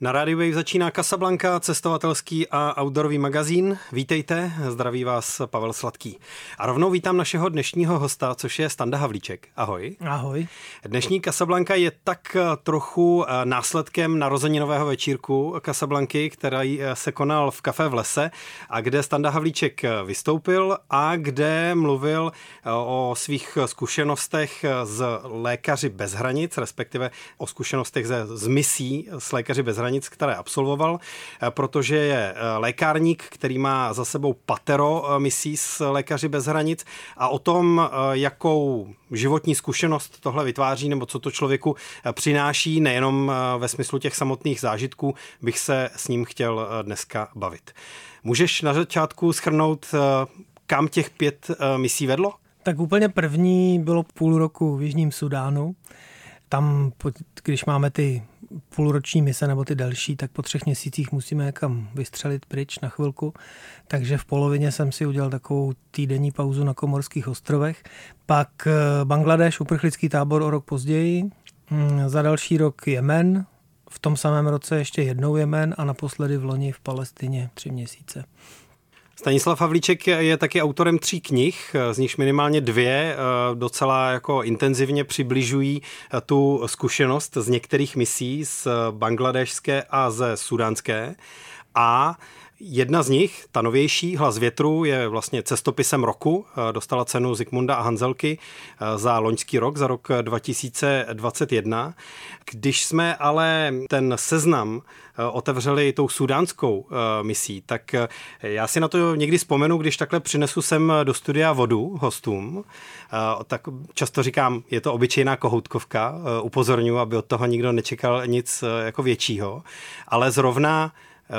Na Radio Wave začíná Casablanca, cestovatelský a outdoorový magazín. Vítejte, zdraví vás Pavel Sladký. A rovnou vítám našeho dnešního hosta, což je Standa Havlíček. Ahoj. Ahoj. Dnešní Casablanca je tak trochu eh, následkem narozeninového večírku Casablanky, který eh, se konal v kafe v lese a kde Standa Havlíček eh, vystoupil a kde mluvil o svých zkušenostech z Lékaři bez hranic, respektive o zkušenostech ze, z misí s Lékaři bez hranic hranic, které absolvoval, eh, protože je eh, lékárník, který má za sebou patero eh, misí s Lékaři bez hranic a o tom, jakou životní zkušenost tohle vytváří nebo co to člověku přináší, nejenom ve smyslu těch samotných zážitků, bych se s ním chtěl dneska bavit. Můžeš na začátku schrnout, kam těch pět misí vedlo? Tak úplně první bylo půl roku v Jižním Sudánu. Tam, když máme ty půlroční mise nebo ty delší, tak po třech měsících musíme někam vystřelit pryč na chvilku. Takže v polovině jsem si udělal takovou týdenní pauzu na Komorských ostrovech. Pak eh, Bangladeš, uprchlický tábor o rok později. Mm, za další rok Jemen, v tom samém roce ještě jednou Jemen a naposledy v loni v Palestině tři měsíce. Stanislav Havlíček je taky autorem tří knih, z nichž minimálně dvě eh, docela jako intenzivně přibližují eh, tu zkušenost z některých misí z bangladešské a ze sudánské. A Jedna z nich, ta novější, Hlas větru, je vlastně cestopisem roku. Eh, dostala cenu Zikmunda a Hanzelky za loňský rok, za rok 2021. Když jsme ale ten seznam Eh, otevřeli tou sudánskou eh, misí, tak eh, já si na to někdy vzpomenu, když takhle přinesu sem do studia vodu hostům, tak často říkám, je to obyčejná kohoutkovka, upozorňuji, aby od toho nikdo nečekal nic jako většího, ale zrovna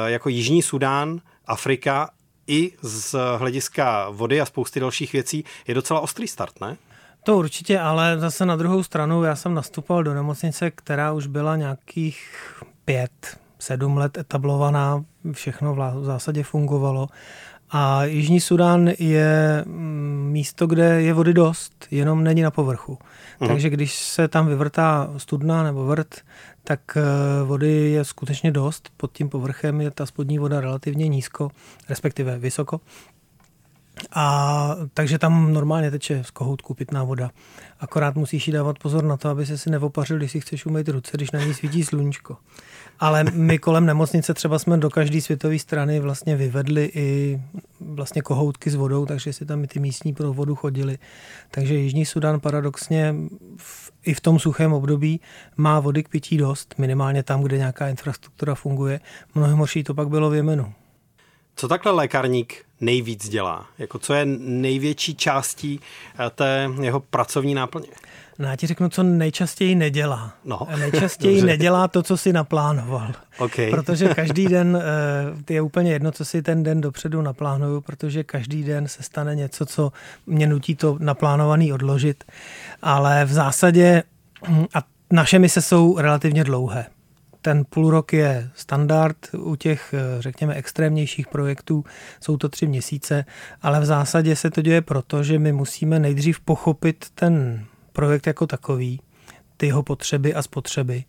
jako Jižní Sudán, Afrika i z hlediska vody a spousty dalších věcí je docela ostrý start, ne? To určitě, ale zase na druhou stranu já jsem nastupoval do nemocnice, která už byla nějakých pět, sedm let etablovaná, všechno v zásadě fungovalo. A Jižní Sudán je mm, místo, kde je vody dost, jenom není na povrchu. Mhm. Takže když se tam vyvrtá studna nebo vrt, tak eh, vody je skutečně dost. Pod tím povrchem je ta spodní voda relativně nízko, respektive vysoko. A takže tam normálně teče z kohoutku pitná voda. Akorát musíš jí dávat pozor na to, aby se si neopařil, když si chceš umýt ruce, když na ní svítí sluníčko. Ale my kolem nemocnice třeba jsme do každé světové strany vlastně vyvedli i vlastně kohoutky s vodou, takže si tam i ty místní pro vodu chodili. Takže Jižní Sudan paradoxně v, i v tom suchém období má vody k pití dost, minimálně tam, kde nějaká infrastruktura funguje. Mnohem horší to pak bylo v Jemenu. Co takhle lékárník nejvíc dělá? Jako co je největší částí eh, té jeho pracovní náplně? No já ti řeknu, co nejčastěji nedělá. No, nejčastěji dobře. nedělá to, co si naplánoval. Okay. Protože každý den eh, je úplně jedno, co si ten den dopředu naplánuju, protože každý den se stane něco, co mě nutí to naplánovaný odložit. Ale v zásadě, hm, a naše mise jsou relativně dlouhé ten půl rok je standard, u těch, eh, řekněme, extrémnějších projektů jsou to tři měsíce, ale v zásadě se to děje proto, že my musíme nejdřív pochopit ten projekt jako takový, ty jeho potřeby a spotřeby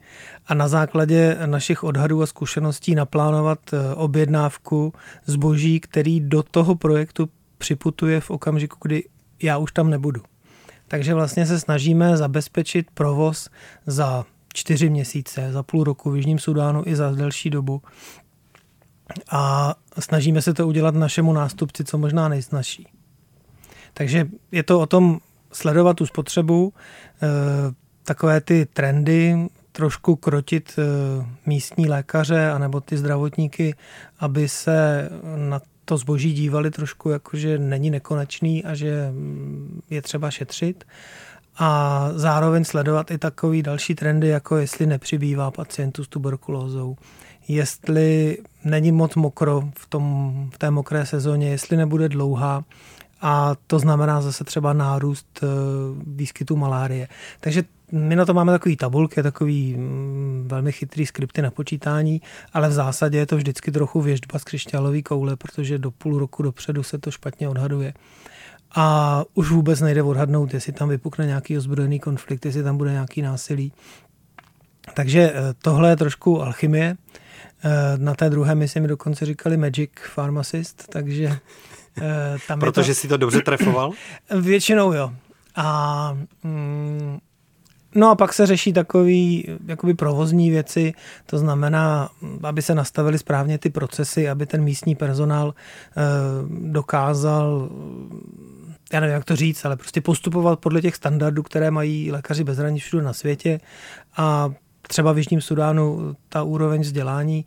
a na základě našich odhadů a zkušeností naplánovat eh, objednávku zboží, který do toho projektu připutuje v okamžiku, kdy já už tam nebudu. Takže vlastně se snažíme zabezpečit provoz za čtyři měsíce, za půl roku v Jižním Sudánu i za delší dobu. A snažíme se to udělat našemu nástupci co možná nejsnažší. Takže je to o tom sledovat tu spotřebu, eh, takové ty trendy, trošku krotit eh, místní lékaře anebo ty zdravotníky, aby se na to zboží dívali trošku jako, že není nekonečný a že mm, je třeba šetřit a zároveň sledovat i takový další trendy, jako jestli nepřibývá pacientů s tuberkulózou, jestli není moc mokro v, tom, v té mokré sezóně, jestli nebude dlouhá a to znamená zase třeba nárůst eh, výskytu malárie. Takže my na to máme takový tabulky, takový mm, velmi chytrý skripty na počítání, ale v zásadě je to vždycky trochu věžba z křišťálové koule, protože do půl roku dopředu se to špatně odhaduje. A už vůbec nejde odhadnout, jestli tam vypukne nějaký ozbrojený konflikt, jestli tam bude nějaký násilí. Takže tohle je trošku alchymie. Na té druhé misi mi dokonce říkali Magic Pharmacist, takže tam Protože to... si to dobře trefoval? Většinou jo. A mm, No a pak se řeší takový jakoby provozní věci, to znamená, aby se nastavily správně ty procesy, aby ten místní personál dokázal, já nevím, jak to říct, ale prostě postupovat podle těch standardů, které mají lékaři bez hranic všude na světě a třeba v Jižním Sudánu ta úroveň vzdělání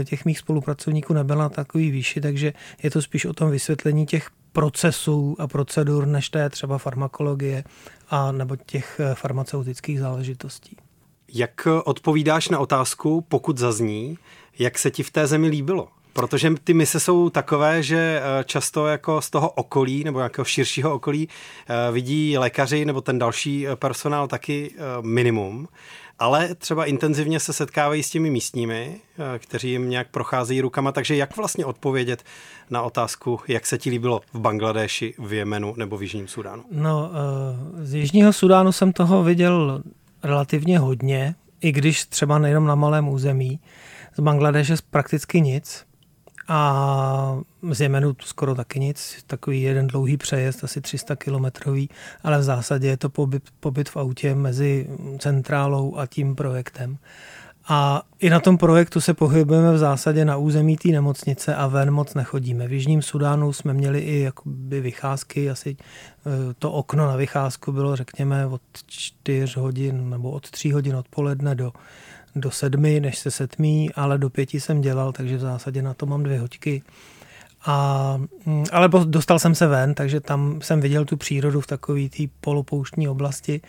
eh, těch mých spolupracovníků nebyla takový výši, takže je to spíš o tom vysvětlení těch procesů a procedur, než té třeba farmakologie a nebo těch eh, farmaceutických záležitostí. Jak odpovídáš na otázku, pokud zazní, jak se ti v té zemi líbilo? Protože ty mise jsou takové, že eh, často jako z toho okolí nebo nějakého širšího okolí vidí lékaři nebo ten další personál taky minimum ale třeba intenzivně se setkávají s těmi místními, eh, kteří jim nějak procházejí rukama, takže jak vlastně odpovědět na otázku, jak se ti líbilo v Bangladeši, v Jemenu nebo v Jižním Sudánu? No, eh, z Jižního Sudánu jsem toho viděl relativně hodně, i když třeba nejenom na malém území. Z Bangladeše prakticky nic. A z Jemenu skoro taky nic, takový jeden dlouhý přejezd, asi 300 kilometrový, ale v zásadě je to pobyt, pobyt v autě mezi centrálou a tím projektem. A i na tom projektu se pohybujeme v zásadě na území té nemocnice a ven moc nechodíme. V Jižním Sudánu jsme měli i jakoby vycházky, asi e, to okno na vycházku bylo řekněme od 4 hodin nebo od 3 hodin odpoledne do do sedmi, než se setmí, ale do pěti jsem dělal, takže v zásadě na to mám dvě hoďky. A, mm, ale dostal jsem se ven, takže tam jsem viděl tu přírodu v takové té polopouštní oblasti.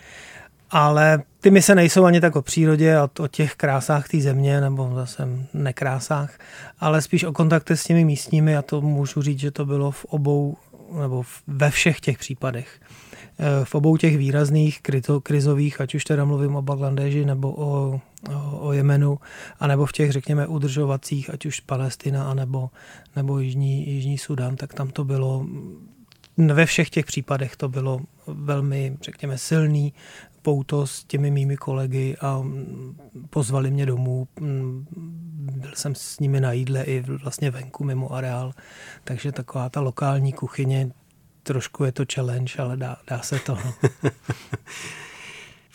Ale ty mise nejsou ani tak o přírodě a o těch krásách té země, nebo zase nekrásách, ale spíš o kontakte s těmi místními a to můžu říct, že to bylo v obou nebo ve všech těch případech. V obou těch výrazných krizových, ať už teda mluvím o Bangladeži nebo o o, o Jemenu, anebo v těch, řekněme, udržovacích, ať už Palestina, anebo, nebo Jižní, Jižní Sudan, tak tam to bylo, ve všech těch případech to bylo velmi, řekněme, silný pouto s těmi mými kolegy a pozvali mě domů. Byl jsem s nimi na jídle i vlastně venku mimo areál, takže taková ta lokální kuchyně, trošku je to challenge, ale dá, dá se to.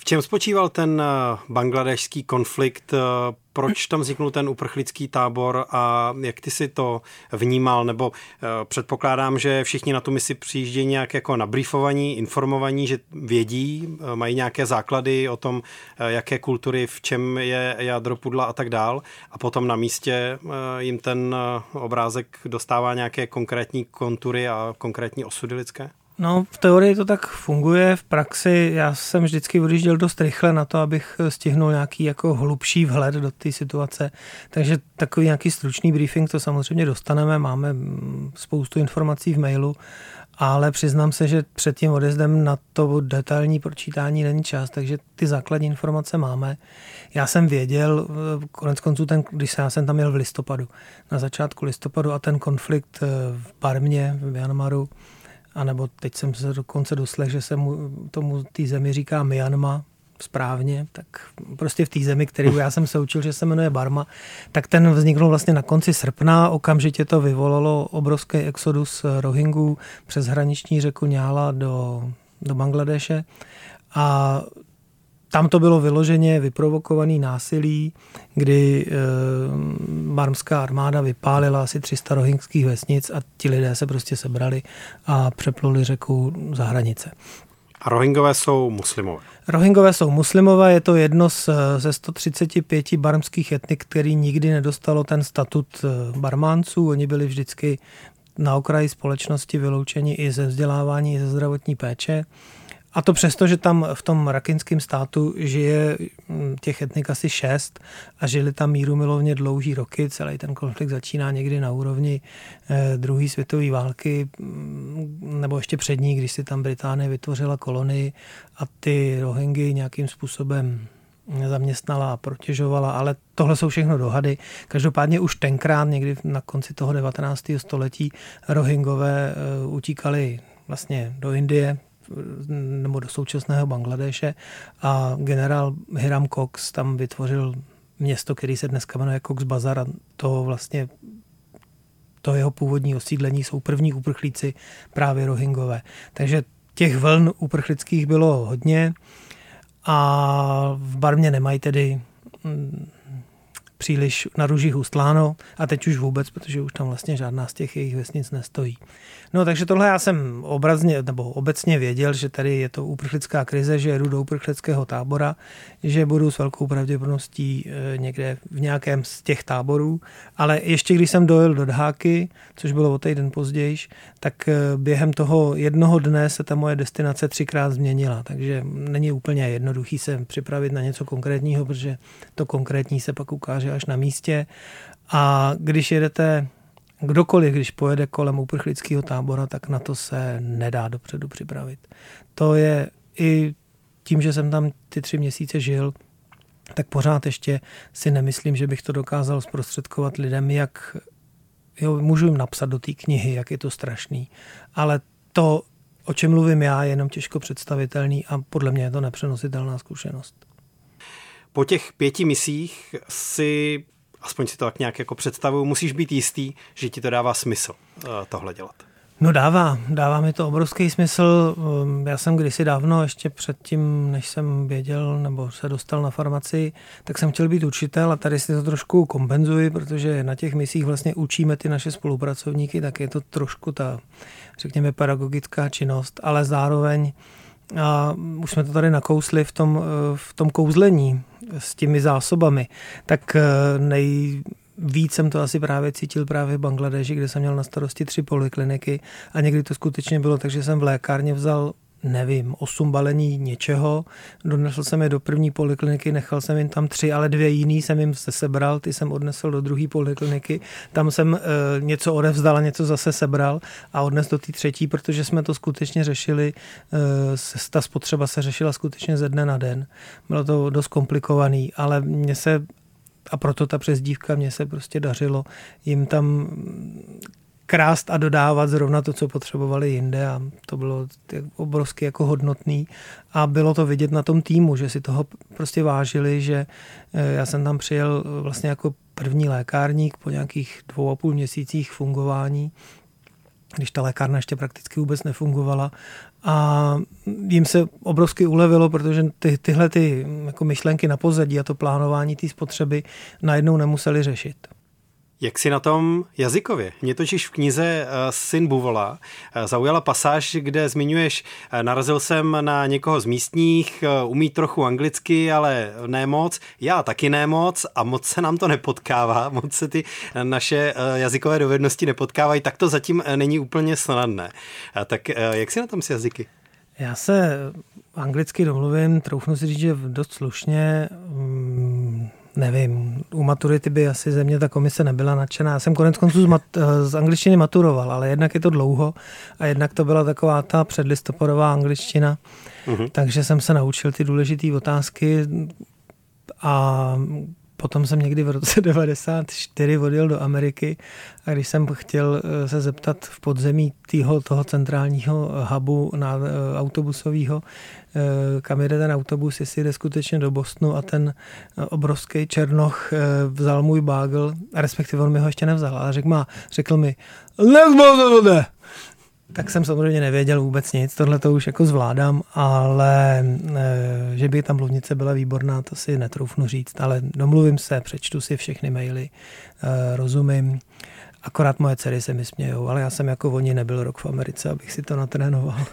Čem spočíval ten eh, bangladešský konflikt? Eh, proč tam vzniknul ten uprchlický tábor a jak ty si to vnímal? Nebo eh, předpokládám, že všichni na tu misi přijíždějí nějak jako nabriefovaní, informovaní, že vědí, mají nějaké základy o tom, jaké kultury, v čem je jádro pudla a tak dál. A potom na místě jim ten obrázek dostává nějaké konkrétní kontury a konkrétní osudy lidské? No, v teorii to tak funguje, v praxi já jsem vždycky odjížděl dost rychle na to, abych stihnul nějaký jako hlubší vhled do té situace, takže takový nějaký stručný briefing to samozřejmě dostaneme, máme spoustu informací v mailu, ale přiznám se, že před tím odezdem na to detailní pročítání není čas, takže ty základní informace máme. Já jsem věděl, konec konců, ten, když já jsem tam jel v listopadu, na začátku listopadu a ten konflikt v Barmě, v Myanmaru, a nebo teď jsem se dokonce doslech, že se mu, tomu té zemi říká Myanmar, správně, tak prostě v té zemi, kterou já jsem se učil, že se jmenuje Barma, tak ten vznikl vlastně na konci srpna, okamžitě to vyvolalo obrovský exodus Rohingů přes hraniční řeku Něla do, do Bangladeše a tam to bylo vyloženě vyprovokovaný násilí, kdy e, barmská armáda vypálila asi 300 rohingských vesnic a ti lidé se prostě sebrali a přepluli řeku za hranice. A Rohingové jsou muslimové? Rohingové jsou muslimové, je to jedno z, ze 135 barmských etnik, který nikdy nedostalo ten statut eh, barmánců. Oni byli vždycky na okraji společnosti vyloučeni i ze vzdělávání, i ze zdravotní péče. A to přesto, že tam v tom rakinském státu žije mm, těch etnik asi šest a žili tam míru milovně dlouhý roky. Celý ten konflikt začíná někdy na úrovni eh, druhé světové války mm, nebo ještě před ní, když si tam Británie vytvořila kolonii a ty Rohingy nějakým způsobem zaměstnala a protěžovala, ale tohle jsou všechno dohady. Každopádně už tenkrát, někdy na konci toho 19. století, Rohingové eh, utíkali vlastně do Indie nebo do současného Bangladeše a generál Hiram Cox tam vytvořil město, který se dneska jmenuje Cox Bazar a to vlastně to jeho původní osídlení jsou první uprchlíci právě Rohingové. Takže těch vln uprchlických bylo hodně a v Barmě nemají tedy mm, příliš na růžích ustláno a teď už vůbec, protože už tam vlastně žádná z těch jejich vesnic nestojí. No takže tohle já jsem obrazně nebo obecně věděl, že tady je to uprchlická krize, že jedu do uprchlického tábora, že budu s velkou pravděpodobností eh, někde v nějakém z těch táborů, ale ještě když jsem dojel do Dháky, což bylo o týden později, tak eh, během toho jednoho dne se ta moje destinace třikrát změnila, takže není úplně jednoduchý se připravit na něco konkrétního, protože to konkrétní se pak ukáže až na místě. A když jedete Kdokoliv, když pojede kolem uprchlického tábora, tak na to se nedá dopředu připravit. To je i tím, že jsem tam ty tři měsíce žil, tak pořád ještě si nemyslím, že bych to dokázal zprostředkovat lidem, jak jo, můžu jim napsat do té knihy, jak je to strašný, ale to, o čem mluvím já, je jenom těžko představitelný a podle mě je to nepřenositelná zkušenost. Po těch pěti misích si aspoň si to tak nějak jako představuju, musíš být jistý, že ti to dává smysl uh, tohle dělat. No dává, dává mi to obrovský smysl. Um, já jsem kdysi dávno, ještě předtím, než jsem věděl nebo se dostal na farmaci, tak jsem chtěl být učitel a tady si to trošku kompenzuji, protože na těch misích vlastně učíme ty naše spolupracovníky, tak je to trošku ta, řekněme, pedagogická činnost, ale zároveň a už jsme to tady nakousli v tom, eh, v tom kouzlení s těmi zásobami, tak eh, nejvíc jsem to asi právě cítil právě v Bangladeži, kde jsem měl na starosti tři polikliniky a někdy to skutečně bylo tak, že jsem v lékárně vzal nevím, osm balení něčeho, donesl jsem je do první polikliniky, nechal jsem jim tam tři, ale dvě jiný jsem jim se sebral, ty jsem odnesl do druhé polikliniky, tam jsem e, něco odevzdal a něco zase sebral a odnes do té třetí, protože jsme to skutečně řešili, e, ta spotřeba se řešila skutečně ze dne na den. Bylo to dost komplikovaný, ale mně se a proto ta přezdívka mě se prostě dařilo jim tam krást a dodávat zrovna to, co potřebovali jinde a to bylo obrovsky jako hodnotný a bylo to vidět na tom týmu, že si toho prostě vážili, že eh, já jsem tam přijel vlastně jako první lékárník po nějakých dvou a půl měsících fungování, když ta lékárna ještě prakticky vůbec nefungovala a jim se obrovsky ulevilo, protože ty, tyhle ty jako myšlenky na pozadí a to plánování té spotřeby najednou nemuseli řešit. Jak si na tom jazykově? Mě totiž v knize uh, Syn Buvola uh, zaujala pasáž, kde zmiňuješ, uh, narazil jsem na někoho z místních, umí trochu anglicky, ale ne moc, já taky ne moc a moc se nám to nepotkává, moc se ty naše jazykové dovednosti nepotkávají, tak to zatím není úplně snadné. Tak jak si na tom s jazyky? Já se anglicky domluvím, troufnu si říct, že dost slušně. Nevím, u maturity by asi ze mě ta komise nebyla nadšená. Já jsem konec konců z, mat, z angličtiny maturoval, ale jednak je to dlouho a jednak to byla taková ta předlistopadová angličtina, uh-huh. takže jsem se naučil ty důležité otázky a Potom jsem někdy v roce 94 odjel do Ameriky a když jsem chtěl eh, se zeptat v podzemí týho, toho centrálního hubu na eh, autobusového, eh, kam jede ten autobus, jestli jde skutečně do Bostonu a ten obrovský černoch vzal můj bágl, respektive on mi ho ještě nevzal, ale řekl, má, řekl mi, ne, tak jsem samozřejmě nevěděl vůbec nic, tohle to už jako zvládám, ale e, že by tam mluvnice byla výborná, to si netroufnu říct, ale domluvím se, přečtu si všechny maily, e, rozumím. Akorát moje dcery se mi smějou, ale já jsem jako oni nebyl rok v Americe, abych si to natrénoval.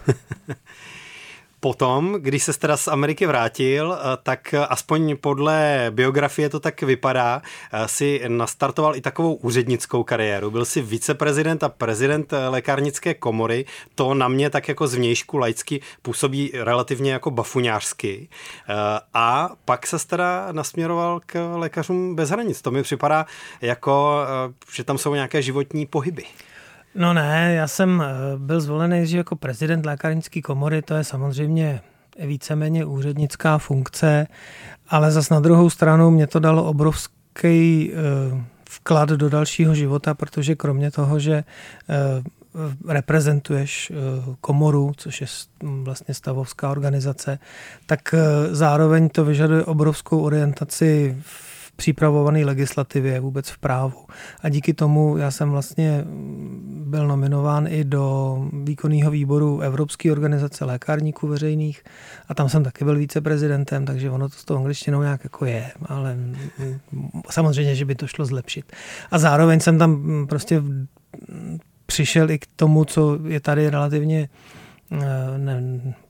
Potom, když se teda z Ameriky vrátil, eh, tak aspoň podle biografie to tak vypadá, eh, si nastartoval i takovou úřednickou kariéru. Byl si viceprezident a prezident eh, lékárnické komory. To na mě tak jako zvnějšku laicky působí relativně jako bafuňářsky. A pak se teda nasměroval k lékařům bez hranic. To mi připadá jako, že tam jsou nějaké životní pohyby. No ne, já jsem eh, byl zvolený jako prezident lékárnické komory, to je samozřejmě víceméně úřednická funkce, ale zas na druhou stranu mě to dalo obrovský eh, vklad do dalšího života, protože kromě toho, že eh, reprezentuješ komoru, což je vlastně stavovská organizace, tak zároveň to vyžaduje obrovskou orientaci v připravované legislativě, vůbec v právu. A díky tomu já jsem vlastně byl nominován i do výkonného výboru Evropské organizace lékárníků veřejných a tam jsem taky byl viceprezidentem, takže ono to s tou angličtinou nějak jako je, ale samozřejmě, že by to šlo zlepšit. A zároveň jsem tam prostě přišel i k tomu, co je tady relativně eh, ne,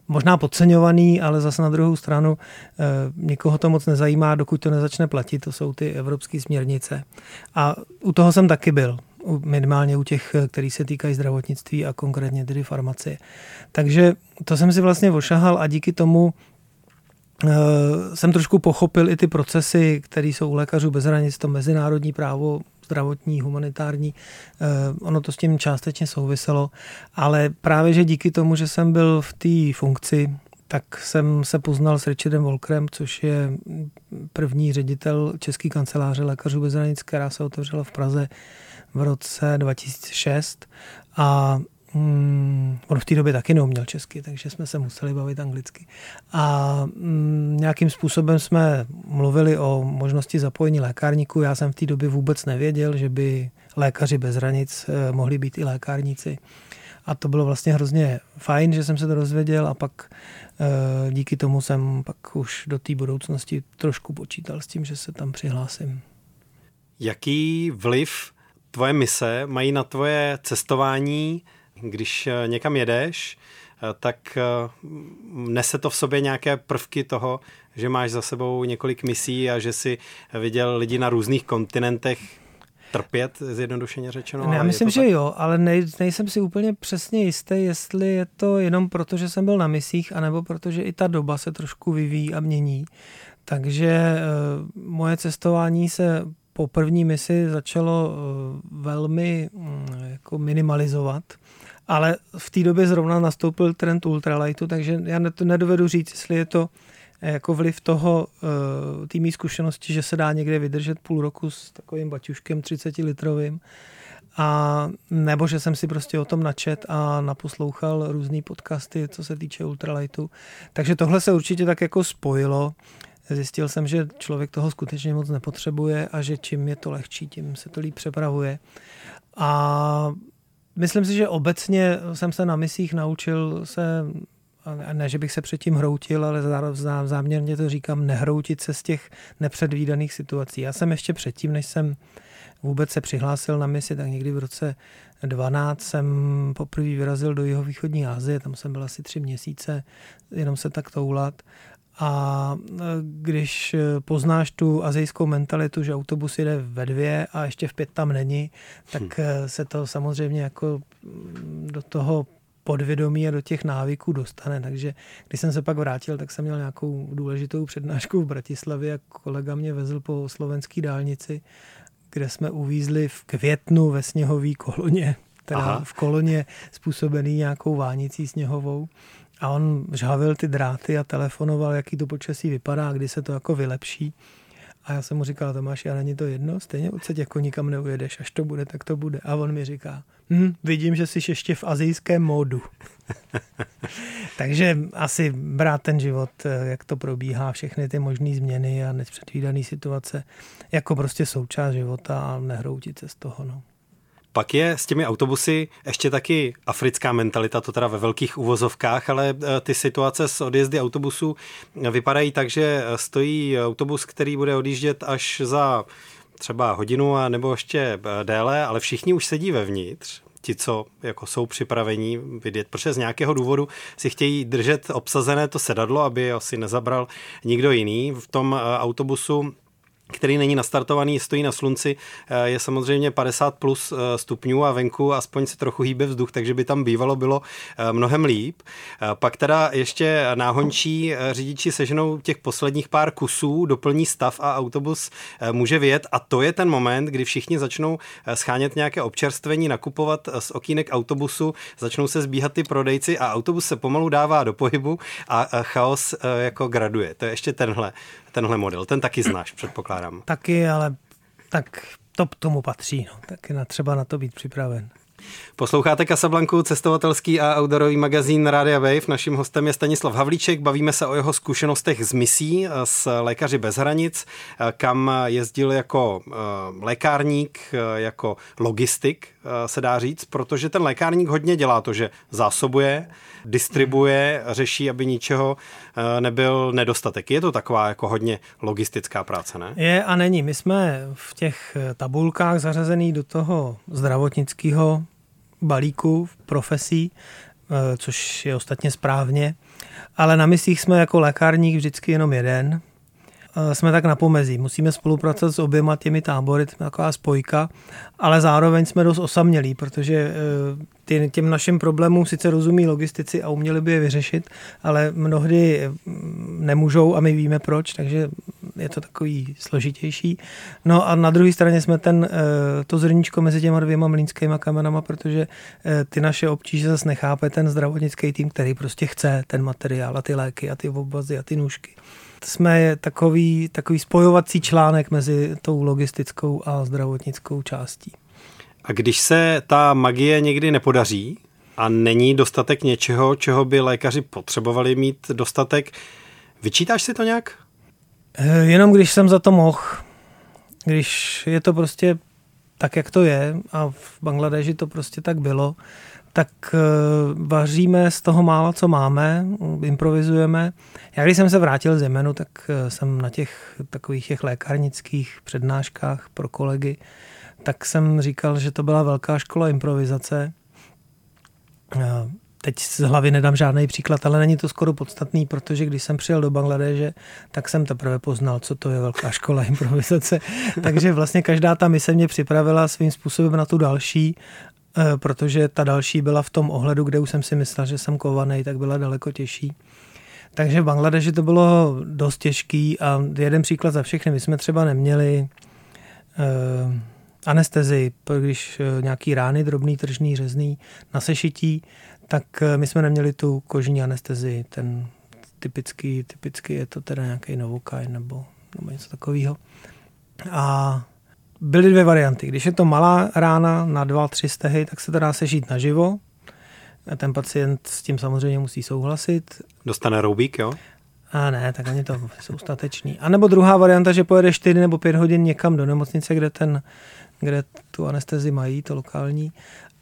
možná podceňovaný, ale zase na druhou stranu e, někoho to moc nezajímá, dokud to nezačne platit. To jsou ty evropské směrnice. A u toho jsem taky byl minimálně u těch, který se týkají zdravotnictví a konkrétně tedy farmacie. Takže to jsem si vlastně ošahal a díky tomu e, jsem trošku pochopil i ty procesy, které jsou u lékařů bez hranic, to mezinárodní právo, zdravotní, humanitární, eh, ono to s tím částečně souviselo, ale právě, že díky tomu, že jsem byl v té funkci, tak jsem se poznal s Richardem Volkrem, což je první ředitel České kanceláře lékařů bez hranic, která se otevřela v Praze v roce 2006 a Hmm, on v té době taky neuměl česky, takže jsme se museli bavit anglicky. A hmm, nějakým způsobem jsme mluvili o možnosti zapojení lékárníků. Já jsem v té době vůbec nevěděl, že by lékaři bez hranic eh, mohli být i lékárníci. A to bylo vlastně hrozně fajn, že jsem se to dozvěděl a pak eh, díky tomu jsem pak už do té budoucnosti trošku počítal s tím, že se tam přihlásím. Jaký vliv tvoje mise mají na tvoje cestování když eh, někam jedeš, eh, tak eh, nese to v sobě nějaké prvky toho, že máš za sebou několik misí a že si viděl lidi na různých kontinentech trpět, zjednodušeně řečeno. Ne, já myslím, že jo, ale nej, nejsem si úplně přesně jistý, jestli je to jenom proto, že jsem byl na misích, anebo protože i ta doba se trošku vyvíjí a mění. Takže uh, moje cestování se po první misi začalo uh, velmi um, jako minimalizovat ale v té době zrovna nastoupil trend ultralightu, takže já nedovedu říct, jestli je to eh, jako vliv toho uh, té zkušenosti, že se dá někde vydržet půl roku s takovým baťuškem 30 litrovým, a nebo že jsem si prostě o tom načet a naposlouchal různé podcasty, co se týče ultralightu. Takže tohle se určitě tak jako spojilo. Zjistil jsem, že člověk toho skutečně moc nepotřebuje a že čím je to lehčí, tím se to líp přepravuje. A Myslím si, že obecně jsem se na misích naučil se, ne, že bych se předtím hroutil, ale záměrně to říkám, nehroutit se z těch nepředvídaných situací. Já jsem ještě předtím, než jsem vůbec se přihlásil na misi, tak někdy v roce 12 jsem poprvé vyrazil do jihovýchodní Asie, tam jsem byl asi tři měsíce, jenom se tak toulat a e, když poznáš tu azijskou mentalitu, že autobus jede ve dvě a ještě v pět tam není, tak hm. se to samozřejmě jako mm, do toho podvědomí a do těch návyků dostane. Takže když jsem se pak vrátil, tak jsem měl nějakou důležitou přednášku v Bratislavě a kolega mě vezl po slovenské dálnici, kde jsme uvízli v květnu ve sněhové koloně, teda Aha. v koloně způsobený nějakou vánicí sněhovou. A on žhavil ty dráty a telefonoval, jaký to počasí vypadá, kdy se to jako vylepší. A já jsem mu říkal, Tomáš, já není to jedno, stejně odsaď jako nikam neujedeš, až to bude, tak to bude. A on mi říká, hm, vidím, že jsi ještě v azijském módu. Takže asi brát ten život, jak to probíhá, všechny ty možné změny a nepředvídané situace, jako prostě součást života a nehroutit se z toho. No. Pak je s těmi autobusy ještě taky africká mentalita, to teda ve velkých uvozovkách, ale e, ty situace s odjezdy autobusů vypadají tak, že stojí autobus, který bude odjíždět až za třeba hodinu a nebo ještě déle, ale všichni už sedí vevnitř, ti, co jako jsou připravení vidět, protože z nějakého důvodu si chtějí držet obsazené to sedadlo, aby asi nezabral nikdo jiný. V tom autobusu který není nastartovaný, stojí na slunci, eh, je samozřejmě 50 plus eh, stupňů a venku aspoň se trochu hýbe vzduch, takže by tam bývalo bylo eh, mnohem líp. Pak teda ještě náhončí řidiči seženou těch posledních pár kusů, doplní stav a autobus může vyjet a to je ten moment, kdy všichni začnou schánět nějaké občerstvení, nakupovat z okýnek autobusu, začnou se zbíhat ty prodejci a autobus se pomalu dává do pohybu a chaos jako graduje. To je ještě tenhle tenhle model. Ten taky znáš, předpokládám. Taky, ale tak to k tomu patří. No. Taky na, třeba na to být připraven. Posloucháte Casablanku, cestovatelský a outdoorový magazín Rádia Wave. Naším hostem je Stanislav Havlíček. Bavíme se o jeho zkušenostech z misí s Lékaři bez hranic, kam jezdil jako eh, lékárník, eh, jako logistik, eh, se dá říct, protože ten lékárník hodně dělá to, že zásobuje, distribuje, řeší, aby ničeho nebyl nedostatek. Je to taková jako hodně logistická práce, ne? Je a není. My jsme v těch tabulkách zařazený do toho zdravotnického balíku profesí, eh, což je ostatně správně. Ale na misích jsme jako lékárník vždycky jenom jeden. Eh, jsme tak na pomezí. Musíme spolupracovat s oběma těmi tábory, taková spojka, ale zároveň jsme dost osamělí, protože eh, těm našim problémům sice rozumí logistici a uměli by je vyřešit, ale mnohdy mm, nemůžou a my víme proč, takže je to takový složitější. No a na druhé straně jsme ten, eh, to zrníčko mezi těma dvěma mlínskýma kamenama, protože ty naše obtíže zase nechápe ten zdravotnický tým, který prostě chce ten materiál a ty léky a ty obvazy a ty nůžky jsme takový, takový spojovací článek mezi tou logistickou a zdravotnickou částí. A když se ta magie někdy nepodaří a není dostatek něčeho, čeho by lékaři potřebovali mít dostatek, vyčítáš si to nějak? Eh, jenom když jsem za to mohl. Když je to prostě tak, jak to je a v Bangladeži to prostě tak bylo, tak eh, vaříme z toho mála, co máme, improvizujeme. Já když jsem se vrátil z Jemenu, tak eh, jsem na těch takových těch lékárnických přednáškách pro kolegy, tak jsem říkal, že to byla velká škola improvizace. Eh, teď z hlavy nedám žádný příklad, ale není to skoro podstatný, protože když jsem přijel do Bangladeže, tak jsem teprve poznal, co to je velká škola improvizace. Takže vlastně každá ta mise mě připravila svým způsobem na tu další Eh, protože ta další byla v tom ohledu, kde už jsem si myslel, že jsem kovaný, tak byla daleko těžší. Takže v Bangladeži to bylo dost těžký a jeden příklad za všechny. My jsme třeba neměli uh, anestezi, když uh, nějaký rány, drobný, tržný, řezný na sešití, tak uh, my jsme neměli tu kožní anestezi, ten typický, typicky je to teda nějaký novokaj nebo, nebo něco takového. A byly dvě varianty. Když je to malá rána na dva, tři stehy, tak se to dá sežít naživo. Ten pacient s tím samozřejmě musí souhlasit. Dostane roubík, jo? A ne, tak oni to jsou statečný. A nebo druhá varianta, že pojede 4 nebo 5 hodin někam do nemocnice, kde, ten, kde tu anestezi mají, to lokální,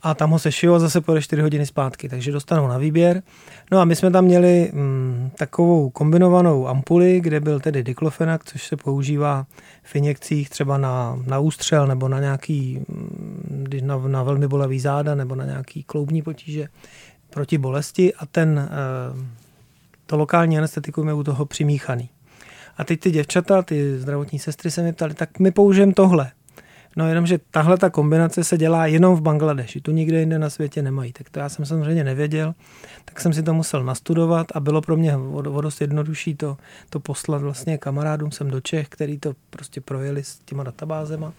a tam ho sešijou a zase pojede 4 hodiny zpátky, takže dostanou na výběr. No a my jsme tam měli mm, takovou kombinovanou ampuli, kde byl tedy diklofenak, což se používá v injekcích třeba na, na ústřel nebo na nějaký, mm, na, na velmi bolavý záda nebo na nějaký kloubní potíže proti bolesti a ten, eh, to lokální anestetikum je u toho přimíchaný. A teď ty děvčata, ty zdravotní sestry se mi ptali, tak my použijeme tohle. No jenomže tahle ta kombinace se dělá jenom v Bangladeši, tu nikde jinde na světě nemají. Tak to já jsem samozřejmě nevěděl, tak jsem si to musel nastudovat a bylo pro mě o dost jednodušší to, to poslat vlastně kamarádům sem do Čech, který to prostě projeli s těma databázema,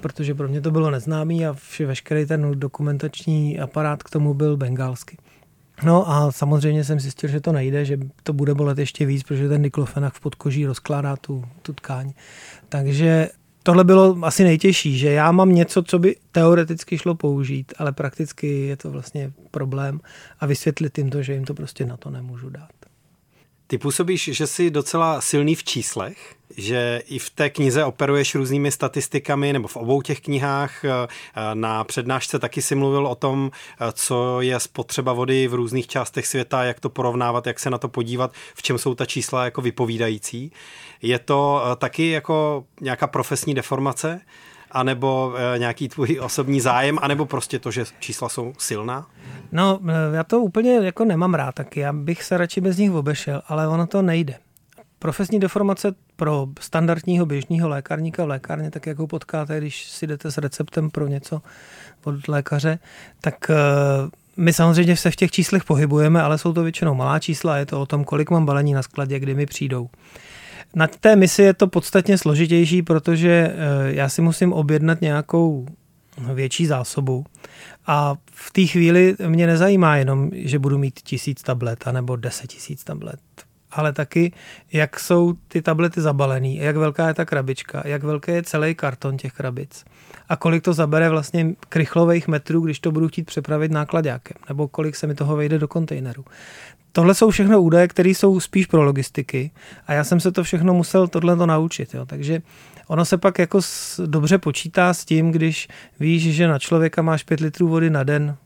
protože pro mě to bylo neznámý a vše, veškerý ten dokumentační aparát k tomu byl bengálsky. No a samozřejmě jsem zjistil, že to nejde, že to bude bolet ještě víc, protože ten diklofenak v podkoží rozkládá tu, tu tkáň. Takže tohle bylo asi nejtěžší, že já mám něco, co by teoreticky šlo použít, ale prakticky je to vlastně problém a vysvětlit jim to, že jim to prostě na to nemůžu dát. Ty působíš, že jsi docela silný v číslech, že i v té knize operuješ různými statistikami, nebo v obou těch knihách. Eh, na přednášce taky si mluvil o tom, eh, co je spotřeba vody v různých částech světa, jak to porovnávat, jak se na to podívat, v čem jsou ta čísla jako vypovídající. Je to eh, taky jako nějaká profesní deformace? anebo nějaký tvůj osobní zájem, anebo prostě to, že čísla jsou silná? No, já to úplně jako nemám rád taky, já bych se radši bez nich obešel, ale ono to nejde. Profesní deformace pro standardního běžného lékárníka v lékárně, tak jak ho potkáte, když si jdete s receptem pro něco od lékaře, tak eh, my samozřejmě se v těch číslech pohybujeme, ale jsou to většinou malá čísla, je to o tom, kolik mám balení na skladě, kdy mi přijdou. Na té misi je to podstatně složitější, protože eh, já si musím objednat nějakou větší zásobu a v té chvíli mě nezajímá jenom, že budu mít tisíc tablet nebo deset tisíc tablet ale taky, jak jsou ty tablety zabalený, jak velká je ta krabička, jak velký je celý karton těch krabic a kolik to zabere vlastně krychlových metrů, když to budu chtít přepravit nákladákem, nebo kolik se mi toho vejde do kontejneru. Tohle jsou všechno údaje, které jsou spíš pro logistiky a já jsem se to všechno musel tohle to naučit. Jo. Takže ono se pak jako dobře počítá s tím, když víš, že na člověka máš 5 litrů vody na den,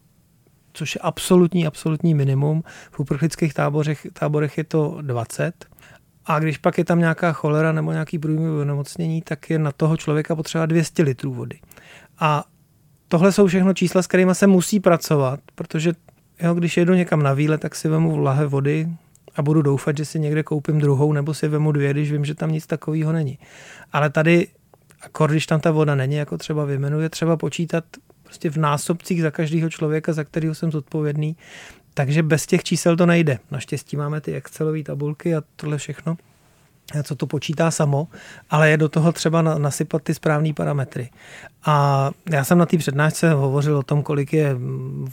což je absolutní, absolutní minimum. V uprchlických táborech, táborech je to 20. A když pak je tam nějaká cholera nebo nějaký průjmový onemocnění, tak je na toho člověka potřeba 200 litrů vody. A tohle jsou všechno čísla, s kterými se musí pracovat, protože jo, když jedu někam na výlet, tak si vemu lahe vody a budu doufat, že si někde koupím druhou nebo si vemu dvě, když vím, že tam nic takového není. Ale tady, akor, když tam ta voda není, jako třeba vymenuje, třeba počítat prostě v násobcích za každého člověka, za kterého jsem zodpovědný. Takže bez těch čísel to nejde. Naštěstí máme ty Excelové tabulky a tohle všechno co to počítá samo, ale je do toho třeba nasypat ty správné parametry. A já jsem na té přednášce hovořil o tom, kolik je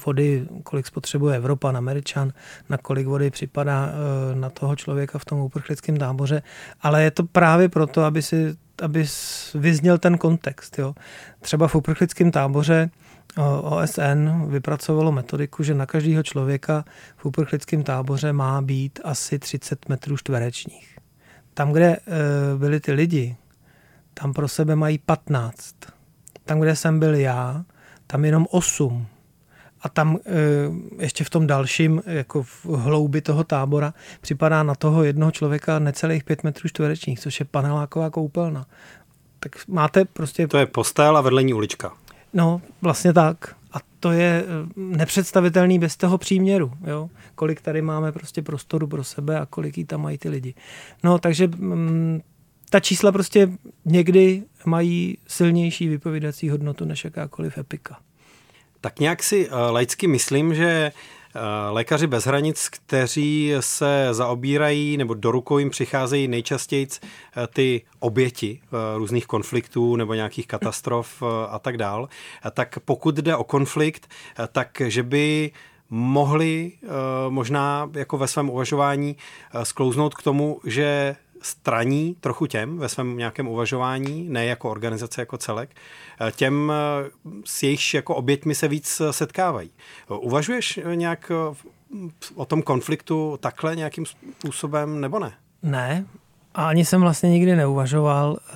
vody, kolik spotřebuje Evropan, Američan, na kolik vody připadá eh, na toho člověka v tom uprchlickém táboře, ale je to právě proto, aby si aby vyzněl ten kontext. Jo. Třeba v uprchlickém táboře OSN vypracovalo metodiku, že na každého člověka v uprchlickém táboře má být asi 30 metrů čtverečních. Tam, kde e, byli ty lidi, tam pro sebe mají 15. Tam, kde jsem byl já, tam jenom 8. A tam e, ještě v tom dalším, jako v hloubi toho tábora, připadá na toho jednoho člověka necelých 5 metrů čtverečních, což je paneláková koupelna. Tak máte prostě... To je postel a vedlení ulička. No, vlastně tak. A to je eh, nepředstavitelný bez toho příměru. Jo? Kolik tady máme prostě prostoru pro sebe a kolik jí tam mají ty lidi. No, takže mm, ta čísla prostě někdy mají silnější vypovídací hodnotu než jakákoliv epika. Tak nějak si uh, laicky myslím, že Eh, lékaři bez hranic, kteří se zaobírají nebo do rukou jim přicházejí nejčastěji eh, ty oběti eh, různých konfliktů nebo nějakých katastrof a tak dál, tak pokud jde o konflikt, tak že by mohli možná jako ve svém uvažování sklouznout k tomu, že straní trochu těm ve svém nějakém uvažování, ne jako organizace jako celek, těm s jejichž jako oběťmi se víc setkávají. Uvažuješ nějak o tom konfliktu takhle nějakým způsobem nebo ne? Ne, a ani jsem vlastně nikdy neuvažoval. Eh,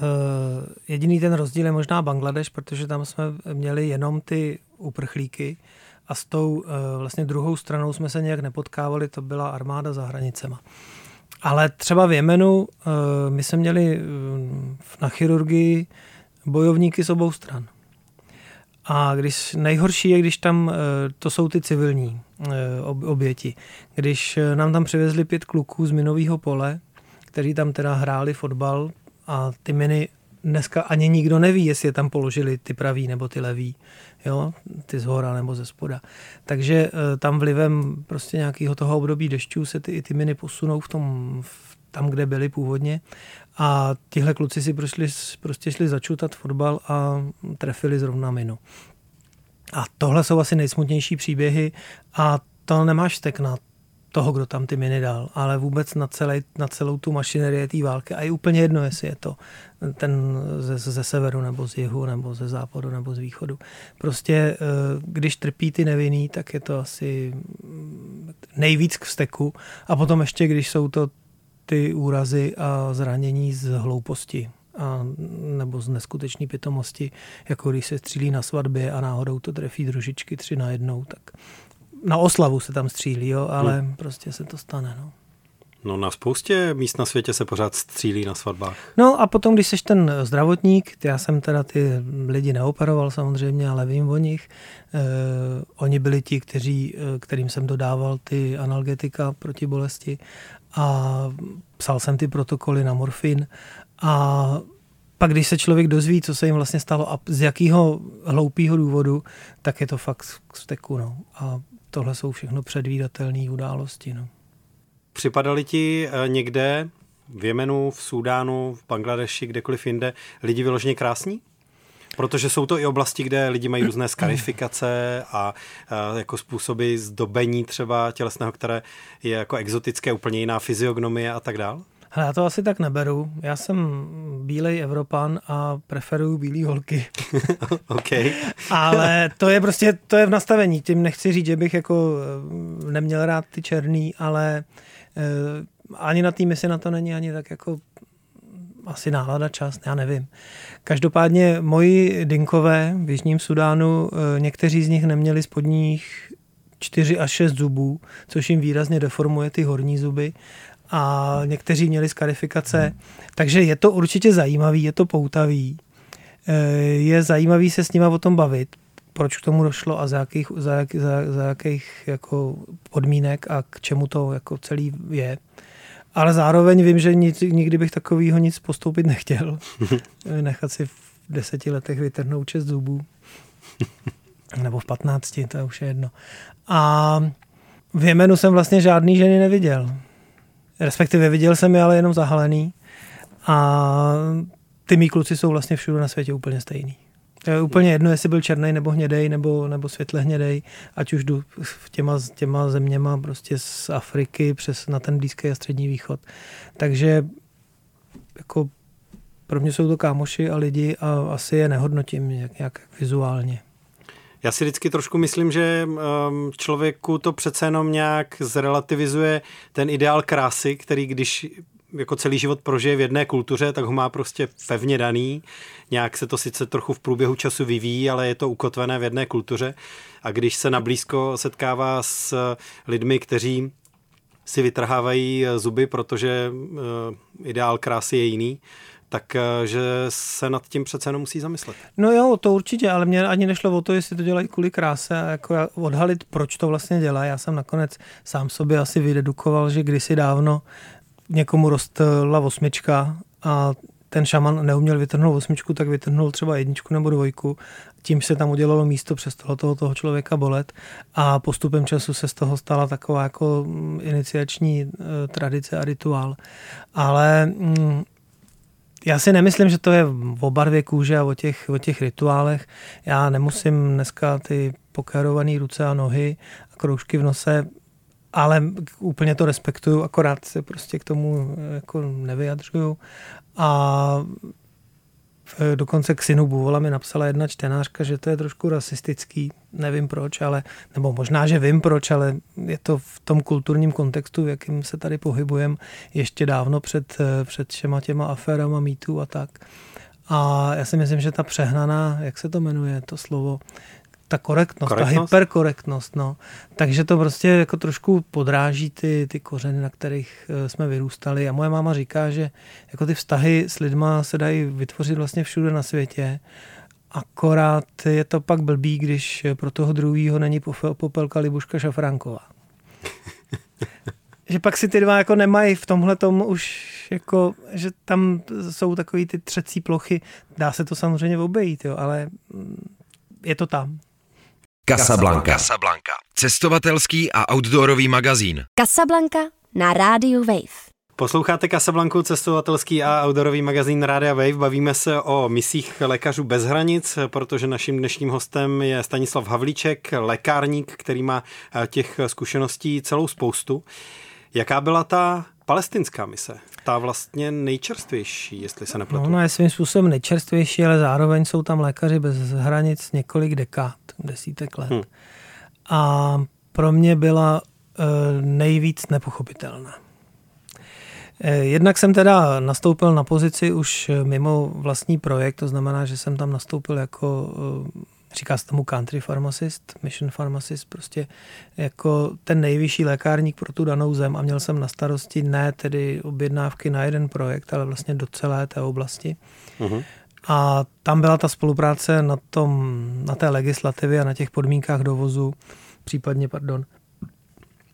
jediný ten rozdíl je možná Bangladeš, protože tam jsme měli jenom ty uprchlíky a s tou eh, vlastně druhou stranou jsme se nějak nepotkávali, to byla armáda za hranicema. Ale třeba v Jemenu eh, my jsme měli eh, na chirurgii bojovníky z obou stran. A když nejhorší je, když tam, eh, to jsou ty civilní oběti. Když nám tam přivezli pět kluků z minového pole, kteří tam teda hráli fotbal a ty miny dneska ani nikdo neví, jestli je tam položili ty praví nebo ty leví, jo, ty z hora nebo ze spoda. Takže eh, tam vlivem prostě nějakého toho období dešťů se ty, ty miny posunou v tom, v, tam, kde byly původně a tihle kluci si prostě, prostě šli začutat fotbal a trefili zrovna minu. A tohle jsou asi nejsmutnější příběhy a to nemáš vztek na toho, kdo tam ty miny dal, ale vůbec na, celé, na celou tu mašinerii té války. A je úplně jedno, jestli je to ten ze, ze severu, nebo z jihu, nebo ze západu, nebo z východu. Prostě eh, když trpí ty nevinný, tak je to asi nejvíc k vzteku. A potom ještě, když jsou to ty úrazy a zranění z hlouposti a, nebo z neskutečné pitomosti, jako když se střílí na svatbě a náhodou to trefí družičky tři na jednou, tak na oslavu se tam střílí, jo, ale hmm. prostě se to stane. No. No na spoustě míst na světě se pořád střílí na svatbách. No a potom, když jsi ten zdravotník, já jsem teda ty lidi neoperoval samozřejmě, ale vím o nich. Eh, oni byli ti, kteří, eh, kterým jsem dodával ty analgetika proti bolesti a psal jsem ty protokoly na morfin a pak když se člověk dozví, co se jim vlastně stalo a z jakého hloupého důvodu, tak je to fakt k steku. No. A tohle jsou všechno předvídatelné události. No. Připadali ti eh, někde v Jemenu, v Súdánu, v Bangladeši, kdekoliv jinde, lidi vyloženě krásní? Protože jsou to i oblasti, kde lidi mají různé skarifikace a, a jako způsoby zdobení třeba tělesného, které je jako exotické, úplně jiná fyziognomie a tak dál? Hele, já to asi tak neberu. Já jsem bílej Evropan a preferuju bílý holky. OK. Ale to je prostě, to je v nastavení. Tím nechci říct, že bych jako eh, neměl rád ty černý, ale uh, ani na té misi na to není ani tak jako asi nálada, čas, já nevím. Každopádně moji dinkové v Jižním Sudánu, eh, někteří z nich neměli spodních 4 až 6 zubů, což jim výrazně deformuje ty horní zuby a někteří měli skarifikace, takže je to určitě zajímavý, je to poutavý. Eh, je zajímavý se s nima o tom bavit, proč k tomu došlo a za jakých, za, jak, za, za jakých jako podmínek a k čemu to jako celý je. Ale zároveň vím, že nic, nikdy bych takovýho nic postoupit nechtěl. Nechat si v deseti letech vytrhnout čest zubů. Nebo v patnácti, to je už je jedno. A v Jemenu jsem vlastně žádný ženy neviděl. Respektive viděl jsem je ale jenom zahalený. A ty mý kluci jsou vlastně všude na světě úplně stejný. Je úplně jedno, jestli byl černý nebo hnědej, nebo, nebo světle hnědej, ať už jdu v těma, těma zeměma prostě z Afriky přes na ten Blízký a Střední východ. Takže jako pro mě jsou to kámoši a lidi a asi je nehodnotím nějak, nějak vizuálně. Já si vždycky trošku myslím, že um, člověku to přece jenom nějak zrelativizuje ten ideál krásy, který když jako celý život prožije v jedné kultuře, tak ho má prostě pevně daný. Nějak se to sice trochu v průběhu času vyvíjí, ale je to ukotvené v jedné kultuře. A když se nablízko setkává s lidmi, kteří si vytrhávají zuby, protože uh, ideál krásy je jiný, tak eh, se nad tím přece jenom musí zamyslet. No jo, to určitě, ale mě ani nešlo o to, jestli to dělají kvůli kráse a jako odhalit, proč to vlastně dělá. Já jsem nakonec sám sobě asi vydedukoval, že kdysi dávno někomu rostla osmička a ten šaman neuměl vytrhnout osmičku, tak vytrhnul třeba jedničku nebo dvojku. Tím se tam udělalo místo přes toho, toho, člověka bolet a postupem času se z toho stala taková jako mm, iniciační e, tradice a rituál. Ale mm, já si nemyslím, že to je o barvě kůže a o těch, o těch rituálech. Já nemusím dneska ty pokérované ruce a nohy a kroužky v nose, ale úplně to respektuju, akorát se prostě k tomu jako nevyjadřuju. A Eh, dokonce k synu Buvola mi napsala jedna čtenářka, že to je trošku rasistický, nevím proč, ale, nebo možná, že vím proč, ale je to v tom kulturním kontextu, v jakým se tady pohybujeme ještě dávno před, eh, před všema těma aférama, mýtů a tak. A já si myslím, že ta přehnaná, jak se to jmenuje, to slovo, ta korektnost, korektnost, ta hyperkorektnost, no. Takže to prostě jako trošku podráží ty, ty kořeny, na kterých eh, jsme vyrůstali. A moje máma říká, že jako ty vztahy s lidma se dají vytvořit vlastně všude na světě. Akorát je to pak blbý, když pro toho druhého není popelka Libuška Šafránková. že pak si ty dva jako nemají v tomhle tomu už jako, že tam jsou takový ty třecí plochy. Dá se to samozřejmě obejít, jo, ale mm, je to tam. Casablanca. Casablanca. Cestovatelský a outdoorový magazín. Casablanca na rádiu Wave. Posloucháte Casablanku, cestovatelský a outdoorový magazín Rádia Wave. Bavíme se o misích lékařů bez hranic, protože naším dnešním hostem je Stanislav Havlíček, lékárník, který má eh, těch zkušeností celou spoustu. Jaká byla ta palestinská mise? Ta vlastně nejčerstvější, jestli se nepletu. No, ona je svým způsobem nejčerstvější, ale zároveň jsou tam lékaři bez hranic několik dekád, desítek let. Hmm. A pro mě byla e, nejvíc nepochopitelná. E, jednak jsem teda nastoupil na pozici už mimo vlastní projekt, to znamená, že jsem tam nastoupil jako e, říká se tomu country pharmacist, mission pharmacist, prostě jako ten nejvyšší lékárník pro tu danou zem a měl jsem na starosti ne tedy objednávky na jeden projekt, ale vlastně do celé té oblasti. Uh-huh. A tam byla ta spolupráce na, tom, na té legislativě a na těch podmínkách dovozu, případně, pardon,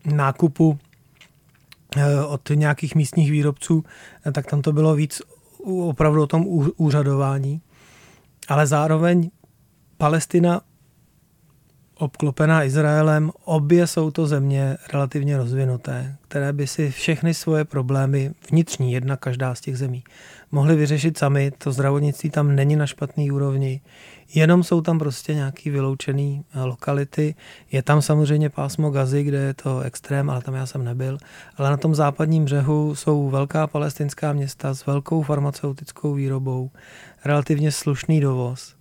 nákupu eh, od nějakých místních výrobců, eh, tak tam to bylo víc opravdu o tom úřadování. Ale zároveň Palestina obklopená Izraelem. Obě jsou to země relativně rozvinuté, které by si všechny svoje problémy vnitřní, jedna každá z těch zemí, mohly vyřešit sami. To zdravotnictví tam není na špatný úrovni, jenom jsou tam prostě nějaký vyloučený eh, lokality. Je tam samozřejmě pásmo Gazy, kde je to extrém, ale tam já jsem nebyl. Ale na tom západním břehu jsou velká palestinská města s velkou farmaceutickou výrobou, relativně slušný dovoz.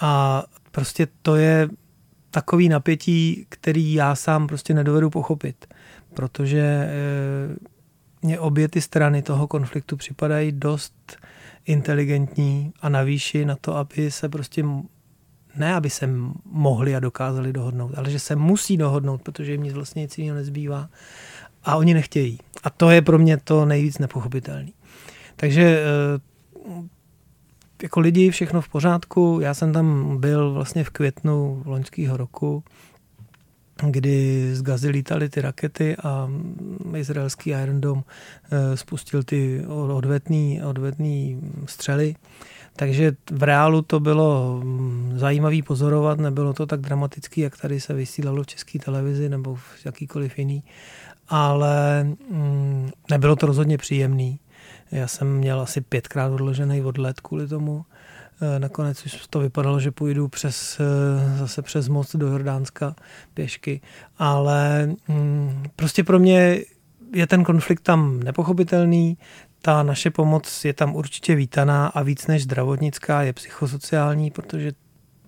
A prostě to je takový napětí, který já sám prostě nedovedu pochopit, protože e, mě obě ty strany toho konfliktu připadají dost inteligentní a navýši na to, aby se prostě ne, aby se mohli a dokázali dohodnout, ale že se musí dohodnout, protože jim nic vlastně nic jiného nezbývá a oni nechtějí. A to je pro mě to nejvíc nepochopitelné. Takže e, jako lidi všechno v pořádku. Já jsem tam byl vlastně v květnu loňského roku, kdy z Gazy lítaly ty rakety a izraelský Iron Dome eh, spustil ty odvetný, odvetný střely. Takže v reálu to bylo mm, zajímavý pozorovat, nebylo to tak dramatický, jak tady se vysílalo v české televizi nebo v jakýkoliv jiný, ale mm, nebylo to rozhodně příjemný. Já jsem měl asi pětkrát odložený odlet kvůli tomu. E, nakonec už to vypadalo, že půjdu přes, e, zase přes most do Jordánska pěšky, ale mm, prostě pro mě je ten konflikt tam nepochopitelný, ta naše pomoc je tam určitě vítaná a víc než zdravotnická je psychosociální, protože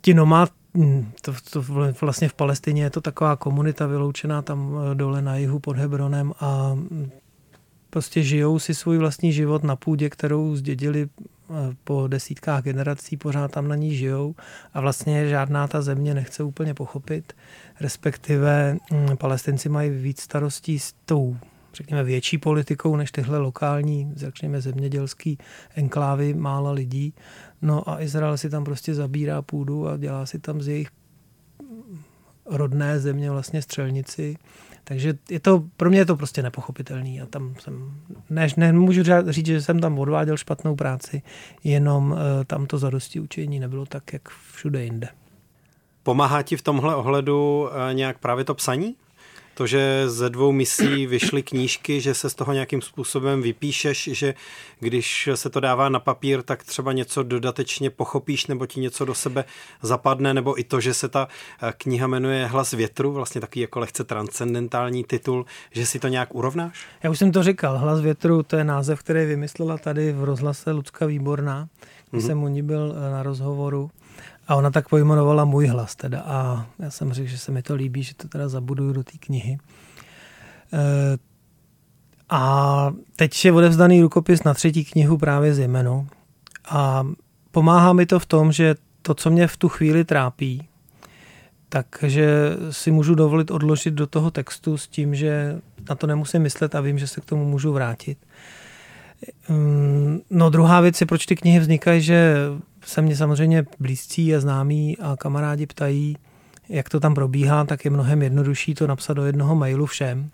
ti nomád, mm, to, to vlastně v Palestině je to taková komunita vyloučená tam e, dole na jihu pod Hebronem a prostě žijou si svůj vlastní život na půdě, kterou zdědili eh, po desítkách generací, pořád tam na ní žijou a vlastně žádná ta země nechce úplně pochopit, respektive hm, palestinci mají víc starostí s tou řekněme, větší politikou než tyhle lokální, řekněme, zemědělský enklávy mála lidí. No a Izrael si tam prostě zabírá půdu a dělá si tam z jejich rodné země vlastně střelnici takže je to, pro mě je to prostě nepochopitelný a tam jsem, ne, nemůžu říct, že jsem tam odváděl špatnou práci, jenom uh, tam to zadosti učení nebylo tak, jak všude jinde. Pomáhá ti v tomhle ohledu uh, nějak právě to psaní? To, že ze dvou misí vyšly knížky, že se z toho nějakým způsobem vypíšeš, že když se to dává na papír, tak třeba něco dodatečně pochopíš nebo ti něco do sebe zapadne, nebo i to, že se ta eh, kniha jmenuje Hlas větru, vlastně takový jako lehce transcendentální titul, že si to nějak urovnáš? Já už jsem to říkal, Hlas větru, to je název, který vymyslela tady v rozhlase Lucka Výborná, když mm-hmm. jsem u ní byl eh, na rozhovoru. A ona tak pojmenovala můj hlas teda a já jsem řekl, že se mi to líbí, že to teda zabuduju do té knihy. E, a teď je odevzdaný rukopis na třetí knihu právě z Jemenu a pomáhá mi to v tom, že to, co mě v tu chvíli trápí, takže si můžu dovolit odložit do toho textu s tím, že na to nemusím myslet a vím, že se k tomu můžu vrátit. Ehm, no druhá věc je, proč ty knihy vznikají, že se mě samozřejmě blízcí a známí a kamarádi ptají, jak to tam probíhá, tak je mnohem jednodušší to napsat do jednoho mailu všem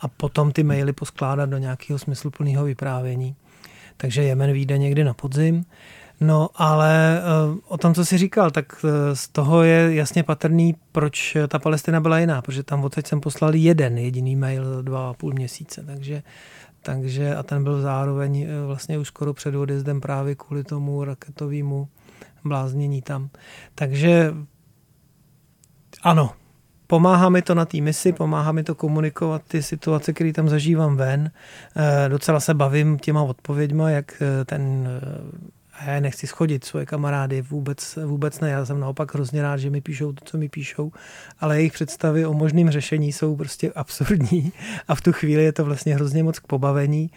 a potom ty maily poskládat do nějakého smysluplného vyprávění. Takže Jemen vyjde někdy na podzim. No ale eh, o tom, co jsi říkal, tak eh, z toho je jasně patrný, proč ta Palestina byla jiná, protože tam odsaď jsem poslal jeden jediný mail za dva a půl měsíce, takže takže a ten byl zároveň eh, vlastně už skoro před odjezdem právě kvůli tomu raketovému bláznění tam. Takže ano, pomáhá mi to na té misi, pomáhá mi to komunikovat ty situace, které tam zažívám ven. E, docela se bavím těma odpověďma, jak eh, ten a já nechci schodit svoje kamarády, vůbec, vůbec ne. Já jsem naopak hrozně rád, že mi píšou to, co mi píšou, ale jejich představy o možném řešení jsou prostě absurdní a v tu chvíli je to vlastně hrozně moc k pobavení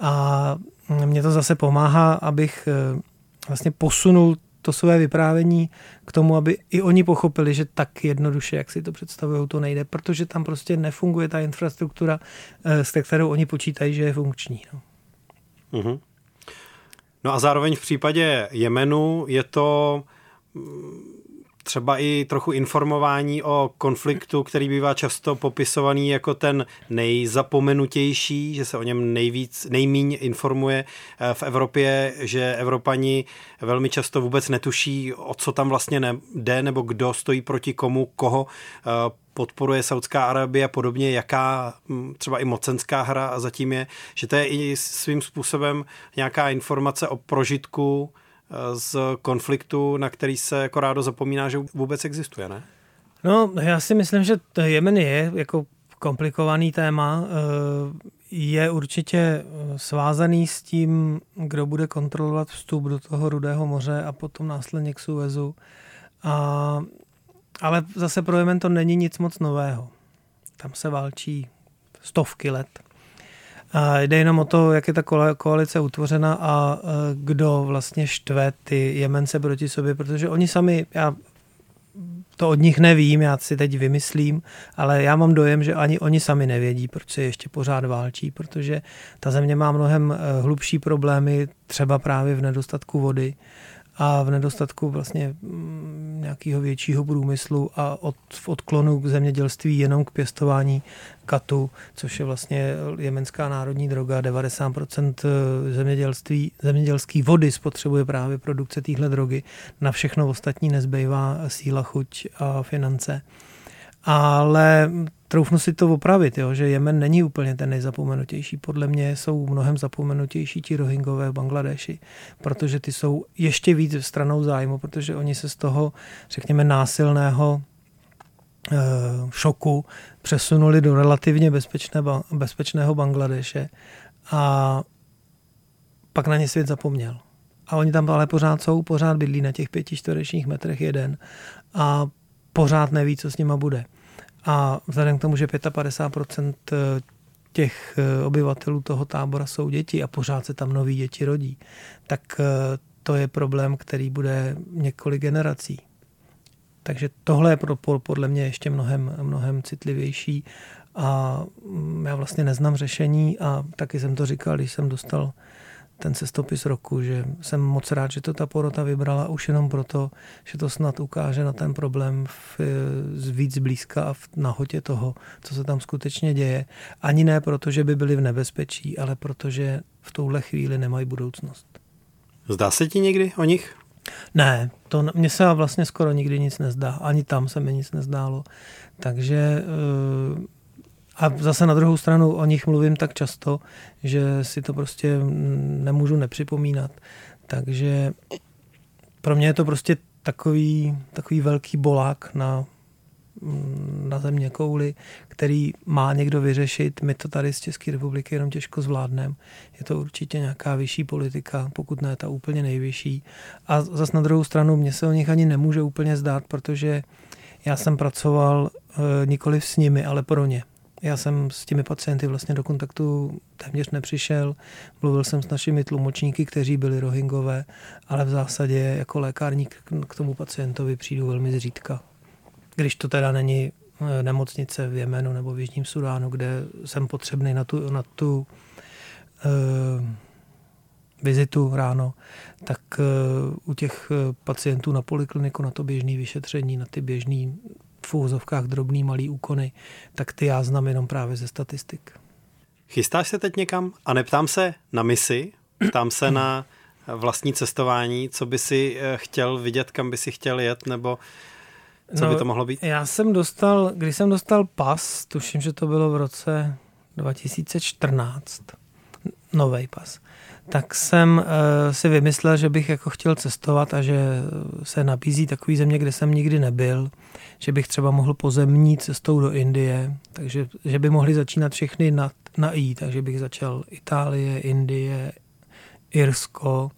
a mě to zase pomáhá, abych eh, vlastně posunul to své vyprávění k tomu, aby i oni pochopili, že tak jednoduše, jak si to představují, to nejde, protože tam prostě nefunguje ta infrastruktura, eh, s kterou oni počítají, že je funkční. No. Uh-huh. No a zároveň v případě Jemenu je to mm, třeba i trochu informování o konfliktu, který bývá často popisovaný jako ten nejzapomenutější, že se o něm nejvíc, nejmíň informuje eh, v Evropě, že Evropani velmi často vůbec netuší, o co tam vlastně jde, nebo kdo stojí proti komu, koho eh, podporuje Saudská Arabie a podobně, jaká hm, třeba i mocenská hra a zatím je, že to je i svým způsobem nějaká informace o prožitku z konfliktu, na který se jako rádo zapomíná, že vůbec existuje, ne? No, já si myslím, že Jemen je jako komplikovaný téma. Eh, je určitě eh, svázaný s tím, kdo bude kontrolovat vstup do toho Rudého moře a potom následně k Suezu. A, ale zase pro Jemen to není nic moc nového. Tam se válčí stovky let. A jde jenom o to, jak je ta koalice utvořena a kdo vlastně štve ty Jemence proti sobě, protože oni sami, já to od nich nevím, já si teď vymyslím, ale já mám dojem, že ani oni sami nevědí, proč se ještě pořád válčí, protože ta země má mnohem eh, hlubší problémy, třeba právě v nedostatku vody a v nedostatku vlastně mm, nějakého většího průmyslu a od, v odklonu k zemědělství jenom k pěstování katu, což je vlastně jemenská národní droga. 90% eh, zemědělství, zemědělský vody spotřebuje právě produkce téhle drogy. Na všechno ostatní nezbývá síla, chuť a finance. Ale troufnu si to opravit, jo, že Jemen není úplně ten nejzapomenutější. Podle mě jsou mnohem zapomenutější ti Rohingové v Bangladeši, protože ty jsou ještě víc stranou zájmu, protože oni se z toho, řekněme, násilného e, šoku přesunuli do relativně bezpečné, bezpečného Bangladeše a pak na ně svět zapomněl. A oni tam ale pořád jsou, pořád bydlí na těch pěti čtverečních metrech jeden a pořád neví, co s nima bude. A vzhledem k tomu, že 55% eh, těch eh, obyvatelů toho tábora jsou děti a pořád se tam noví děti rodí, tak eh, to je problém, který bude několik generací. Takže tohle je podle mě ještě mnohem, mnohem citlivější a mm, já vlastně neznám řešení a taky jsem to říkal, když jsem dostal ten cestopis roku, že jsem moc rád, že to ta porota vybrala už jenom proto, že to snad ukáže na ten problém v, z víc blízka a v nahotě toho, co se tam skutečně děje. Ani ne proto, že by byli v nebezpečí, ale protože v touhle chvíli nemají budoucnost. Zdá se ti někdy o nich? Ne, to mně se vlastně skoro nikdy nic nezdá. Ani tam se mi nic nezdálo. Takže eh, a zase na druhou stranu o nich mluvím tak často, že si to prostě nemůžu nepřipomínat. Takže pro mě je to prostě takový, takový velký bolák na, na země kouli, který má někdo vyřešit. My to tady z České republiky jenom těžko zvládneme. Je to určitě nějaká vyšší politika, pokud ne ta úplně nejvyšší. A zase na druhou stranu mě se o nich ani nemůže úplně zdát, protože já jsem pracoval e, s nimi, ale pro ně. Já jsem s těmi pacienty vlastně do kontaktu téměř nepřišel. Mluvil jsem s našimi tlumočníky, kteří byli rohingové, ale v zásadě jako lékárník k tomu pacientovi přijdu velmi zřídka. Když to teda není eh, nemocnice v Jemenu nebo v Jižním Sudánu, kde jsem potřebný na tu, na tu uh, vizitu ráno, tak uh, u těch pacientů na polikliniku, na to běžné vyšetření, na ty běžné v úzovkách drobný malý úkony, tak ty já znám jenom právě ze statistik. Chystáš se teď někam a neptám se na misi, ptám se na vlastní cestování, co by si eh, chtěl vidět, kam by si chtěl jet, nebo co no, by to mohlo být? Já jsem dostal, když jsem dostal pas, tuším, že to bylo v roce 2014, nový pas, tak jsem uh, si vymyslel, že bych jako chtěl cestovat a že se nabízí takový země, kde jsem nikdy nebyl, že bych třeba mohl pozemní cestou do Indie, takže že by mohli začínat všechny na, na I, takže bych začal Itálie, Indie, Irsko,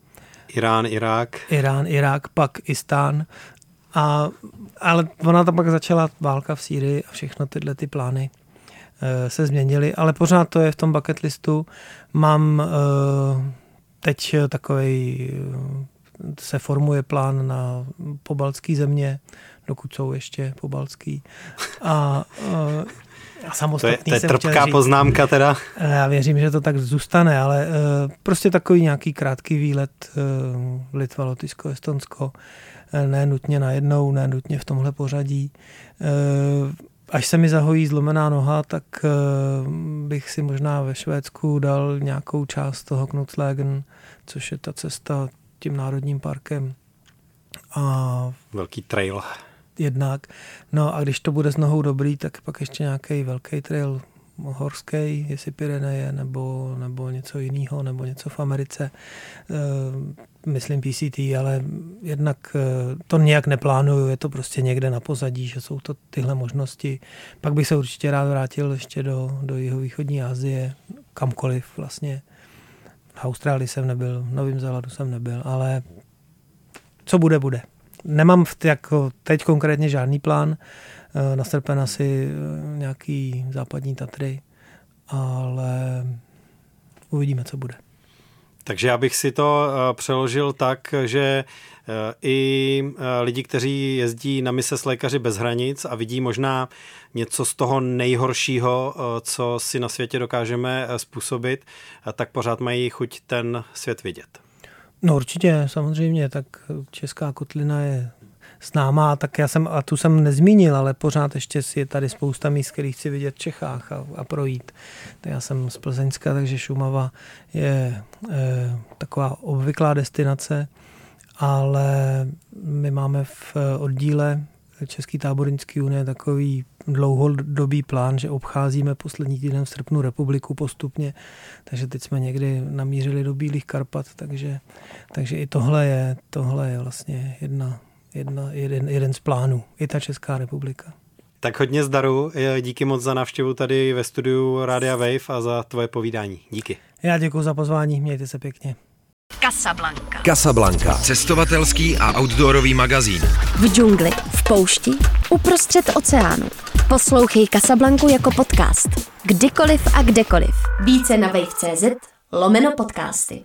Irán, Irák. Irán, Irák, pak Istán. A, ale ona tam pak začala válka v Sýrii a všechno tyhle ty plány se změnily, ale pořád to je v tom bucket listu. Mám e, teď takový se formuje plán na pobaltský země, dokud jsou ještě pobaltský. A, a samostatný to je, to je trpká říct, poznámka teda. Já věřím, že to tak zůstane, ale prostě takový nějaký krátký výlet Litva, Lotyšsko, Estonsko. ne nutně najednou, ne nutně v tomhle pořadí. Až se mi zahojí zlomená noha, tak bych si možná ve Švédsku dal nějakou část toho Knutslägen, což je ta cesta tím národním parkem. A Velký trail. Jednak. No a když to bude s nohou dobrý, tak pak ještě nějaký velký trail horský, jestli Pyreneje nebo, nebo něco jiného, nebo něco v Americe. Myslím PCT, ale jednak e, to nějak neplánuju, je to prostě někde na pozadí, že jsou to tyhle možnosti. Pak bych se určitě rád vrátil ještě do, do jihovýchodní Asie, kamkoliv vlastně. V Austrálii jsem nebyl, v Novém Zélandu jsem nebyl, ale co bude, bude. Nemám v jako teď konkrétně žádný plán, eh, na srpen asi eh, nějaký západní Tatry, ale uvidíme, co bude. Takže já bych si to eh, přeložil tak, že i lidi, kteří jezdí na mise s lékaři bez hranic a vidí možná něco z toho nejhoršího, co si na světě dokážeme způsobit, tak pořád mají chuť ten svět vidět. No určitě, samozřejmě, tak Česká kotlina je známá, tak já jsem, a tu jsem nezmínil, ale pořád ještě si je tady spousta míst, kterých chci vidět v Čechách a, a projít. Tak já jsem z Plzeňska, takže Šumava je e, taková obvyklá destinace, ale my máme v oddíle Český tábornický unie takový dlouhodobý plán, že obcházíme poslední týden v srpnu republiku postupně, takže teď jsme někdy namířili do Bílých Karpat, takže, takže i tohle je, tohle je vlastně jedna, jedna, jeden, jeden z plánů, i ta Česká republika. Tak hodně zdaru, díky moc za návštěvu tady ve studiu Radia Wave a za tvoje povídání. Díky. Já děkuji za pozvání, mějte se pěkně. Casablanca. Casablanca. Cestovatelský a outdoorový magazín. V džungli, v poušti, uprostřed oceánu. Poslouchej Casablanku jako podcast. Kdykoliv a kdekoliv. Více na wave.cz lomeno podcasty.